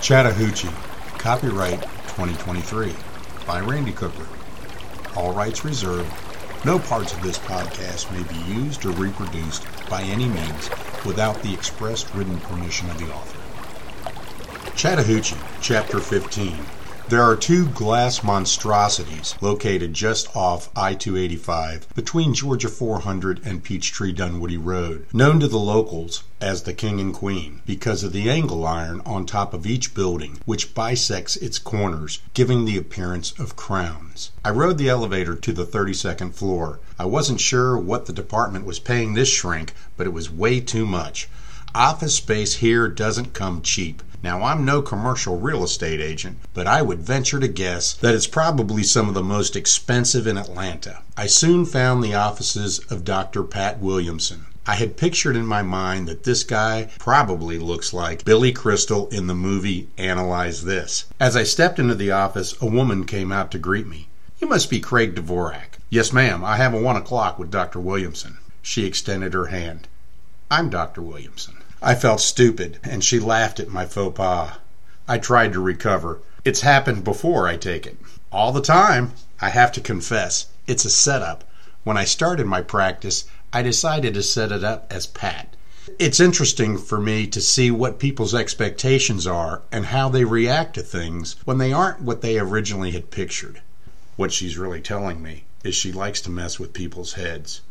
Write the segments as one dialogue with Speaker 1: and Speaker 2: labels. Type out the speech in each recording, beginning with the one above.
Speaker 1: Chattahoochee, copyright 2023 by Randy Cooper. All rights reserved. No parts of this podcast may be used or reproduced by any means without the express written permission of the author. Chattahoochee, Chapter 15 there are two glass monstrosities located just off I 285 between Georgia 400 and Peachtree Dunwoody Road, known to the locals as the King and Queen because of the angle iron on top of each building, which bisects its corners, giving the appearance of crowns. I rode the elevator to the 32nd floor. I wasn't sure what the department was paying this shrink, but it was way too much. Office space here doesn't come cheap. Now, I'm no commercial real estate agent, but I would venture to guess that it's probably some of the most expensive in Atlanta. I soon found the offices of Dr. Pat Williamson. I had pictured in my mind that this guy probably looks like Billy Crystal in the movie Analyze This. As I stepped into the office, a woman came out to greet me. You must be Craig Dvorak. Yes, ma'am. I have a one o'clock with Dr. Williamson. She extended her hand. I'm Dr. Williamson. I felt stupid, and she laughed at my faux pas. I tried to recover. It's happened before, I take it. All the time. I have to confess, it's a setup. When I started my practice, I decided to set it up as Pat. It's interesting for me to see what people's expectations are and how they react to things when they aren't what they originally had pictured. What she's really telling me is she likes to mess with people's heads.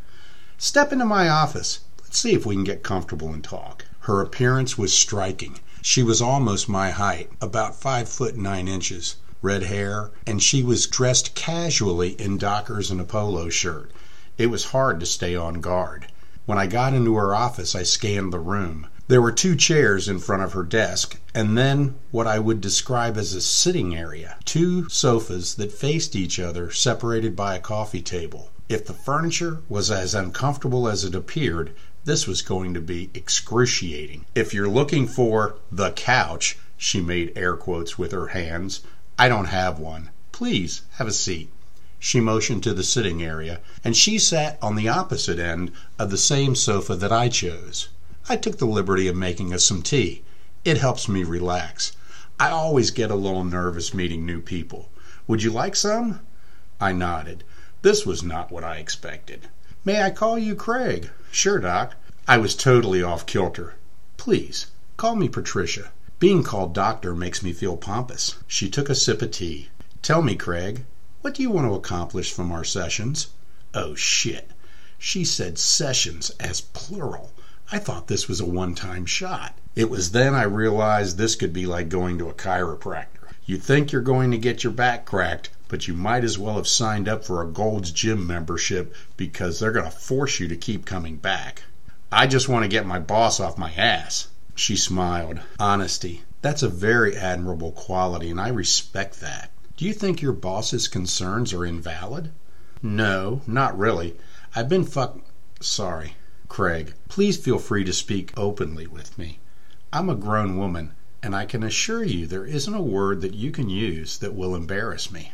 Speaker 1: Step into my office. Let's see if we can get comfortable and talk. Her appearance was striking. She was almost my height, about five foot nine inches, red hair, and she was dressed casually in dockers and a polo shirt. It was hard to stay on guard. When I got into her office, I scanned the room. There were two chairs in front of her desk, and then what I would describe as a sitting area. Two sofas that faced each other, separated by a coffee table. If the furniture was as uncomfortable as it appeared, this was going to be excruciating. If you're looking for the couch, she made air quotes with her hands, I don't have one. Please have a seat. She motioned to the sitting area, and she sat on the opposite end of the same sofa that I chose. I took the liberty of making us some tea. It helps me relax. I always get a little nervous meeting new people. Would you like some? I nodded. This was not what I expected. May I call you Craig? Sure, Doc. I was totally off kilter. Please, call me Patricia. Being called doctor makes me feel pompous. She took a sip of tea. Tell me, Craig, what do you want to accomplish from our sessions? Oh, shit. She said sessions as plural. I thought this was a one time shot. It was then I realized this could be like going to a chiropractor. You think you're going to get your back cracked, but you might as well have signed up for a Gold's Gym membership because they're going to force you to keep coming back. I just want to get my boss off my ass. She smiled. Honesty. That's a very admirable quality, and I respect that. Do you think your boss's concerns are invalid? No, not really. I've been fuck. Sorry. Craig, please feel free to speak openly with me. I'm a grown woman, and I can assure you there isn't a word that you can use that will embarrass me.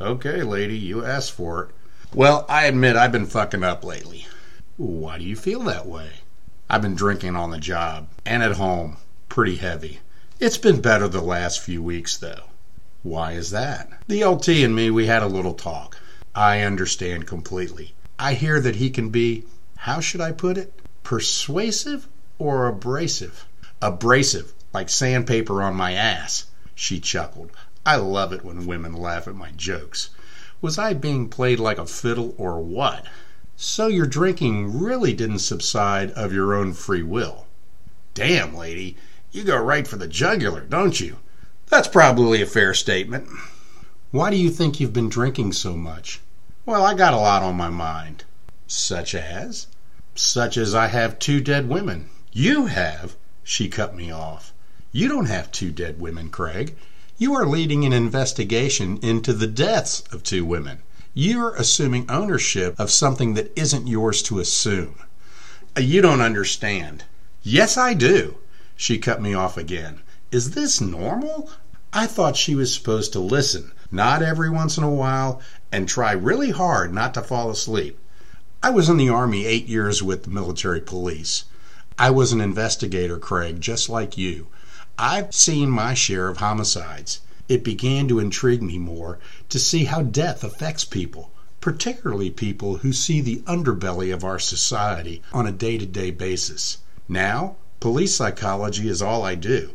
Speaker 1: Okay, lady, you asked for it. Well, I admit I've been fucking up lately. Why do you feel that way? I've been drinking on the job and at home, pretty heavy. It's been better the last few weeks, though. Why is that? The LT and me, we had a little talk. I understand completely. I hear that he can be, how should I put it? Persuasive or abrasive? Abrasive, like sandpaper on my ass. She chuckled. I love it when women laugh at my jokes. Was I being played like a fiddle or what? So your drinking really didn't subside of your own free will. Damn, lady, you go right for the jugular, don't you? That's probably a fair statement. Why do you think you've been drinking so much? Well, I got a lot on my mind. Such as? Such as I have two dead women. You have? She cut me off. You don't have two dead women, Craig. You are leading an investigation into the deaths of two women. You're assuming ownership of something that isn't yours to assume. You don't understand. Yes, I do. She cut me off again. Is this normal? I thought she was supposed to listen, nod every once in a while, and try really hard not to fall asleep. I was in the Army eight years with the military police. I was an investigator, Craig, just like you. I've seen my share of homicides. It began to intrigue me more to see how death affects people, particularly people who see the underbelly of our society on a day to day basis. Now, police psychology is all I do.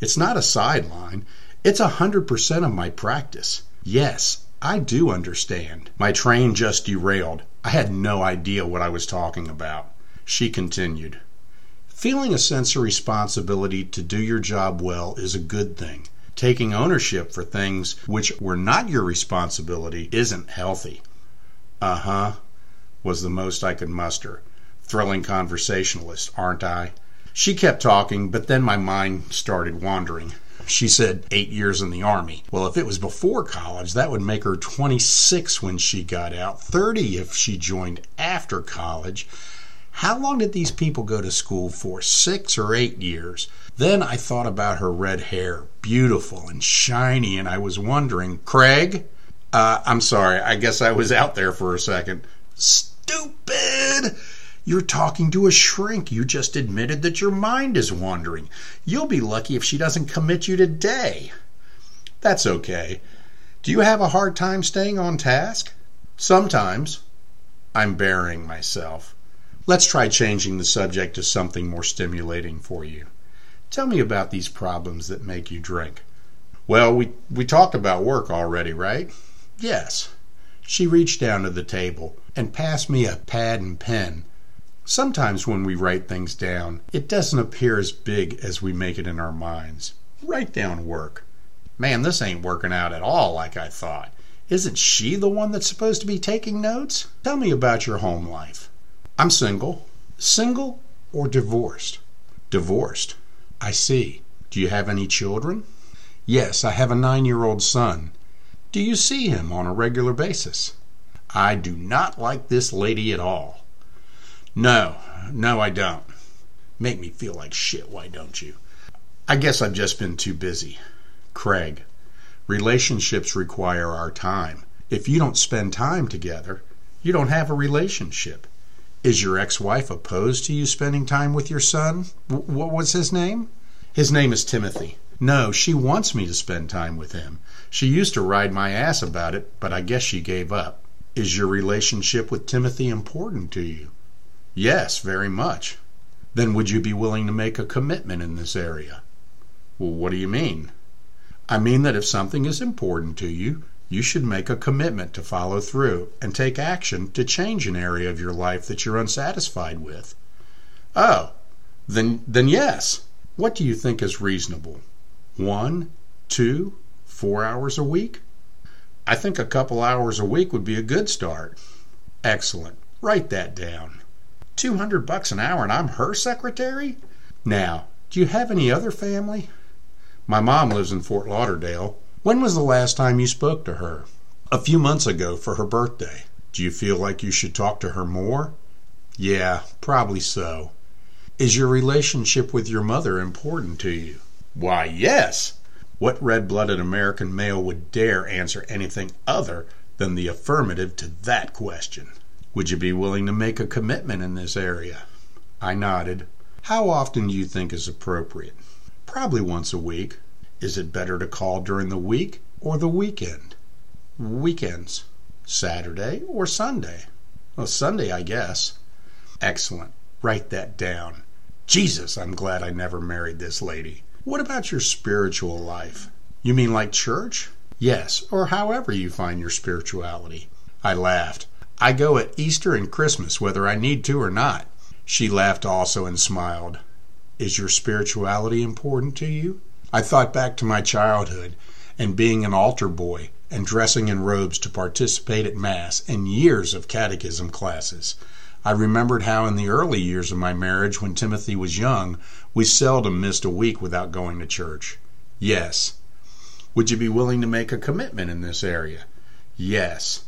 Speaker 1: It's not a sideline, it's a hundred percent of my practice. Yes, I do understand. My train just derailed. I had no idea what I was talking about. She continued. Feeling a sense of responsibility to do your job well is a good thing. Taking ownership for things which were not your responsibility isn't healthy. Uh huh, was the most I could muster. Thrilling conversationalist, aren't I? She kept talking, but then my mind started wandering. She said eight years in the Army. Well, if it was before college, that would make her 26 when she got out, 30 if she joined after college. How long did these people go to school for? Six or eight years. Then I thought about her red hair, beautiful and shiny, and I was wondering, Craig? Uh, I'm sorry, I guess I was out there for a second. Stupid! You're talking to a shrink. You just admitted that your mind is wandering. You'll be lucky if she doesn't commit you today. That's okay. Do you have a hard time staying on task? Sometimes. I'm burying myself. Let's try changing the subject to something more stimulating for you. Tell me about these problems that make you drink. Well, we, we talked about work already, right? Yes. She reached down to the table and passed me a pad and pen. Sometimes when we write things down, it doesn't appear as big as we make it in our minds. Write down work. Man, this ain't working out at all like I thought. Isn't she the one that's supposed to be taking notes? Tell me about your home life. I'm single. Single or divorced? Divorced. I see. Do you have any children? Yes, I have a nine year old son. Do you see him on a regular basis? I do not like this lady at all. No, no, I don't. Make me feel like shit, why don't you? I guess I've just been too busy. Craig, relationships require our time. If you don't spend time together, you don't have a relationship. Is your ex wife opposed to you spending time with your son? W- what was his name? His name is Timothy. No, she wants me to spend time with him. She used to ride my ass about it, but I guess she gave up. Is your relationship with Timothy important to you? Yes, very much. Then would you be willing to make a commitment in this area? Well, what do you mean? I mean that if something is important to you, you should make a commitment to follow through and take action to change an area of your life that you're unsatisfied with. Oh, then then yes. What do you think is reasonable? One, two, four hours a week? I think a couple hours a week would be a good start. Excellent. Write that down. Two hundred bucks an hour and I'm her secretary? Now, do you have any other family? My mom lives in Fort Lauderdale. When was the last time you spoke to her? A few months ago for her birthday. Do you feel like you should talk to her more? Yeah, probably so. Is your relationship with your mother important to you? Why, yes. What red blooded American male would dare answer anything other than the affirmative to that question? Would you be willing to make a commitment in this area? I nodded. How often do you think is appropriate? Probably once a week. Is it better to call during the week or the weekend? Weekends. Saturday or Sunday? Well, Sunday, I guess. Excellent. Write that down. Jesus, I'm glad I never married this lady. What about your spiritual life? You mean like church? Yes, or however you find your spirituality. I laughed. I go at Easter and Christmas whether I need to or not. She laughed also and smiled. Is your spirituality important to you? I thought back to my childhood and being an altar boy and dressing in robes to participate at Mass and years of catechism classes. I remembered how in the early years of my marriage, when Timothy was young, we seldom missed a week without going to church. Yes. Would you be willing to make a commitment in this area? Yes.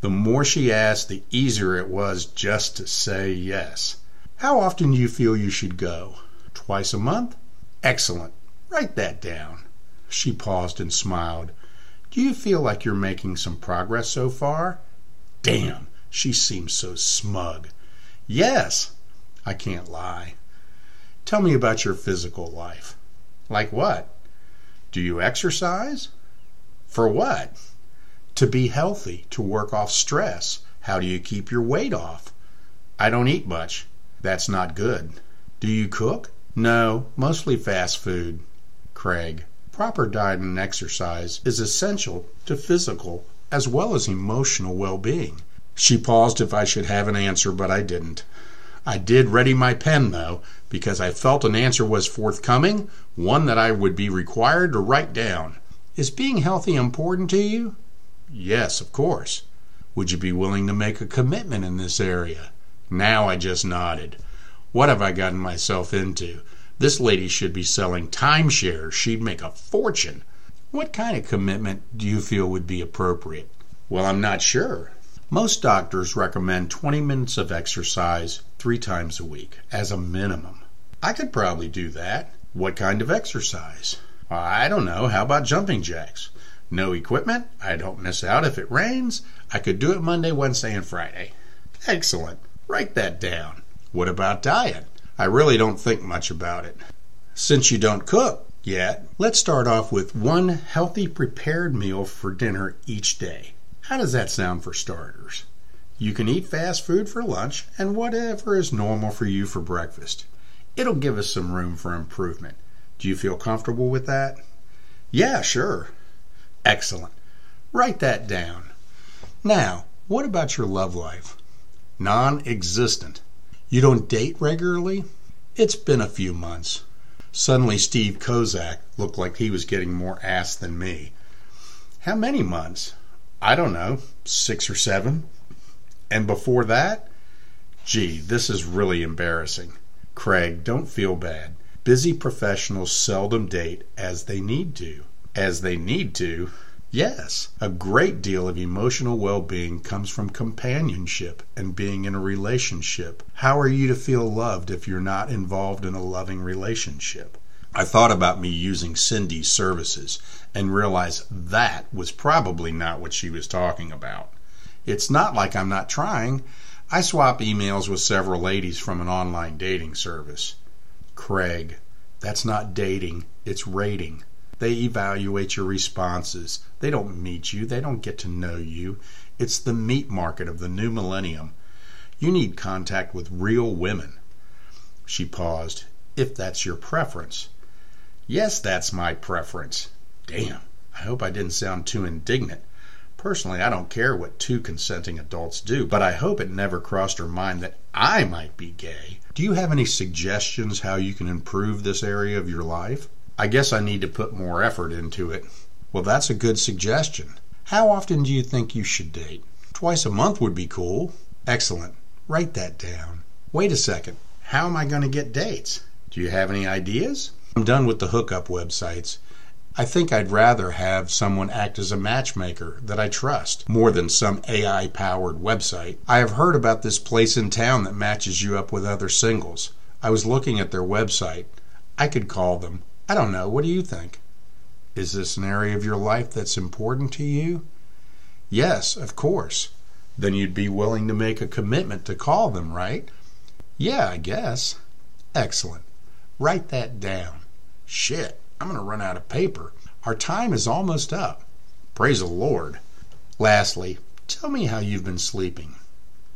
Speaker 1: The more she asked, the easier it was just to say yes. How often do you feel you should go? Twice a month? Excellent. Write that down. She paused and smiled. Do you feel like you're making some progress so far? Damn, she seems so smug. Yes, I can't lie. Tell me about your physical life. Like what? Do you exercise? For what? To be healthy, to work off stress. How do you keep your weight off? I don't eat much. That's not good. Do you cook? No, mostly fast food. Craig. Proper diet and exercise is essential to physical as well as emotional well being. She paused if I should have an answer, but I didn't. I did ready my pen, though, because I felt an answer was forthcoming, one that I would be required to write down. Is being healthy important to you? Yes, of course. Would you be willing to make a commitment in this area? Now I just nodded. What have I gotten myself into? This lady should be selling timeshares. She'd make a fortune. What kind of commitment do you feel would be appropriate? Well, I'm not sure. Most doctors recommend 20 minutes of exercise three times a week as a minimum. I could probably do that. What kind of exercise? I don't know. How about jumping jacks? No equipment. I don't miss out if it rains. I could do it Monday, Wednesday, and Friday. Excellent. Write that down. What about diet? I really don't think much about it. Since you don't cook yet, let's start off with one healthy prepared meal for dinner each day. How does that sound for starters? You can eat fast food for lunch and whatever is normal for you for breakfast. It'll give us some room for improvement. Do you feel comfortable with that? Yeah, sure. Excellent. Write that down. Now, what about your love life? Non existent. You don't date regularly? It's been a few months. Suddenly, Steve Kozak looked like he was getting more ass than me. How many months? I don't know, six or seven. And before that? Gee, this is really embarrassing. Craig, don't feel bad. Busy professionals seldom date as they need to. As they need to? Yes, a great deal of emotional well being comes from companionship and being in a relationship. How are you to feel loved if you're not involved in a loving relationship? I thought about me using Cindy's services and realized that was probably not what she was talking about. It's not like I'm not trying. I swap emails with several ladies from an online dating service. Craig, that's not dating, it's rating. They evaluate your responses. They don't meet you, they don't get to know you. It's the meat market of the new millennium. You need contact with real women. She paused. If that's your preference. Yes, that's my preference. Damn, I hope I didn't sound too indignant. Personally, I don't care what two consenting adults do, but I hope it never crossed her mind that I might be gay. Do you have any suggestions how you can improve this area of your life? I guess I need to put more effort into it. Well, that's a good suggestion. How often do you think you should date? Twice a month would be cool. Excellent. Write that down. Wait a second. How am I going to get dates? Do you have any ideas? I'm done with the hookup websites. I think I'd rather have someone act as a matchmaker that I trust more than some AI powered website. I have heard about this place in town that matches you up with other singles. I was looking at their website. I could call them. I don't know. What do you think? Is this an area of your life that's important to you? Yes, of course. Then you'd be willing to make a commitment to call them, right? Yeah, I guess. Excellent. Write that down. Shit, I'm going to run out of paper. Our time is almost up. Praise the Lord. Lastly, tell me how you've been sleeping.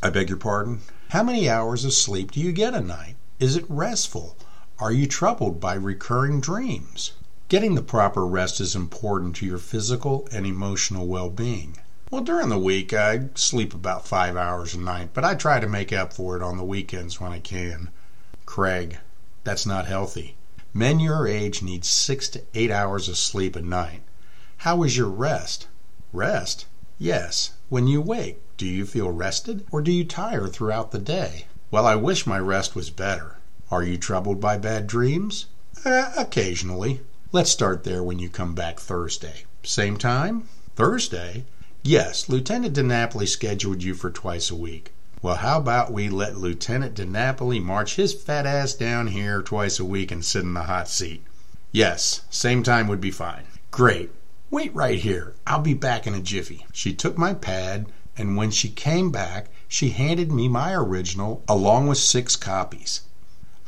Speaker 1: I beg your pardon? How many hours of sleep do you get a night? Is it restful? Are you troubled by recurring dreams? Getting the proper rest is important to your physical and emotional well being. Well, during the week, I sleep about five hours a night, but I try to make up for it on the weekends when I can. Craig, that's not healthy. Men your age need six to eight hours of sleep a night. How is your rest? Rest? Yes. When you wake, do you feel rested or do you tire throughout the day? Well, I wish my rest was better. Are you troubled by bad dreams? Uh, occasionally. Let's start there when you come back Thursday. Same time? Thursday? Yes, Lieutenant DiNapoli scheduled you for twice a week. Well, how about we let Lieutenant DiNapoli march his fat ass down here twice a week and sit in the hot seat? Yes, same time would be fine. Great. Wait right here. I'll be back in a jiffy. She took my pad, and when she came back, she handed me my original along with six copies.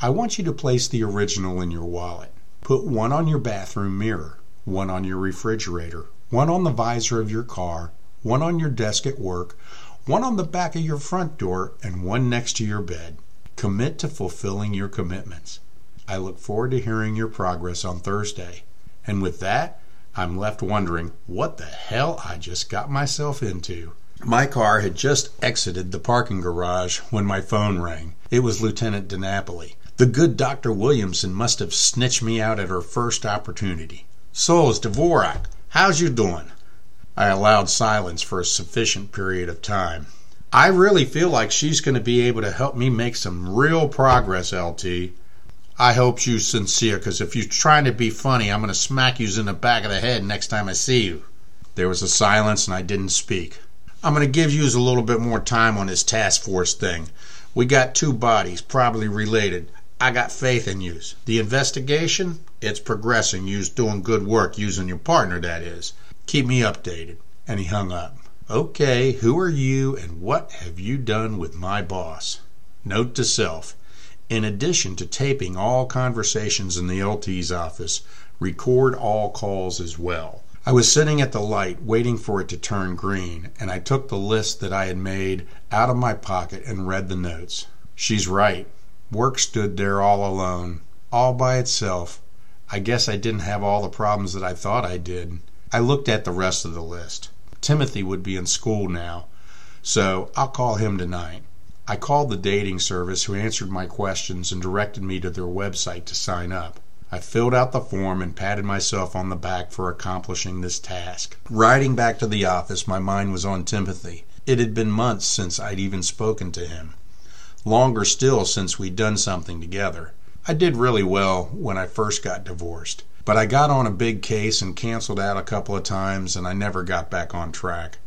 Speaker 1: I want you to place the original in your wallet. Put one on your bathroom mirror, one on your refrigerator, one on the visor of your car, one on your desk at work, one on the back of your front door, and one next to your bed. Commit to fulfilling your commitments. I look forward to hearing your progress on Thursday. And with that, I'm left wondering what the hell I just got myself into. My car had just exited the parking garage when my phone rang. It was Lieutenant DiNapoli. The good Dr. Williamson must have snitched me out at her first opportunity. So's Dvorak, how's you doing? I allowed silence for a sufficient period of time. I really feel like she's going to be able to help me make some real progress, LT. I hope you's sincere, because if you're trying to be funny, I'm going to smack you in the back of the head next time I see you. There was a silence, and I didn't speak. I'm going to give you a little bit more time on this task force thing. We got two bodies, probably related. I got faith in yous. The investigation, it's progressing. You's doing good work using your partner, that is. Keep me updated. And he hung up. Okay, who are you and what have you done with my boss? Note to self. In addition to taping all conversations in the LT's office, record all calls as well. I was sitting at the light waiting for it to turn green, and I took the list that I had made out of my pocket and read the notes. She's right. Work stood there all alone, all by itself. I guess I didn't have all the problems that I thought I did. I looked at the rest of the list. Timothy would be in school now, so I'll call him tonight. I called the dating service who answered my questions and directed me to their website to sign up. I filled out the form and patted myself on the back for accomplishing this task. Riding back to the office, my mind was on Timothy. It had been months since I'd even spoken to him longer still since we'd done something together. I did really well when I first got divorced, but I got on a big case and canceled out a couple of times and I never got back on track.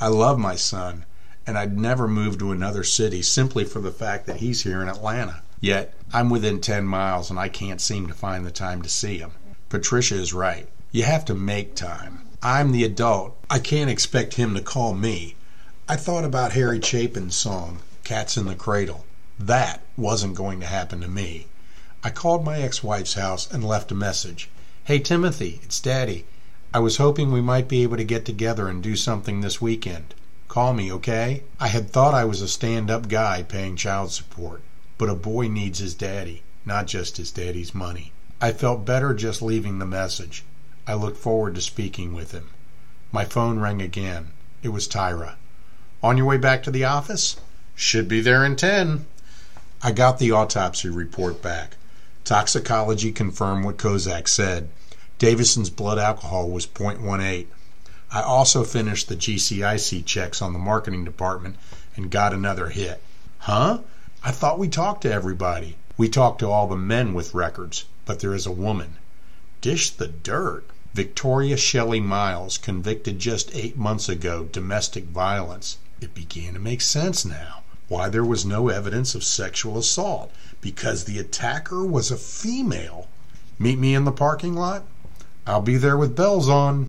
Speaker 1: I love my son, and I'd never move to another city simply for the fact that he's here in Atlanta. Yet, I'm within 10 miles and I can't seem to find the time to see him. Patricia is right. You have to make time. I'm the adult. I can't expect him to call me. I thought about Harry Chapin's song, Cats in the Cradle. That wasn't going to happen to me. I called my ex wife's house and left a message. Hey, Timothy, it's Daddy. I was hoping we might be able to get together and do something this weekend. Call me, okay? I had thought I was a stand up guy paying child support, but a boy needs his daddy, not just his daddy's money. I felt better just leaving the message. I looked forward to speaking with him. My phone rang again. It was Tyra. On your way back to the office? Should be there in 10. I got the autopsy report back. Toxicology confirmed what Kozak said. Davison's blood alcohol was 0.18. I also finished the GCIC checks on the marketing department and got another hit. Huh? I thought we talked to everybody. We talked to all the men with records, but there is a woman. Dish the dirt. Victoria Shelley Miles, convicted just eight months ago, domestic violence. It began to make sense now why there was no evidence of sexual assault because the attacker was a female. Meet me in the parking lot. I'll be there with bells on.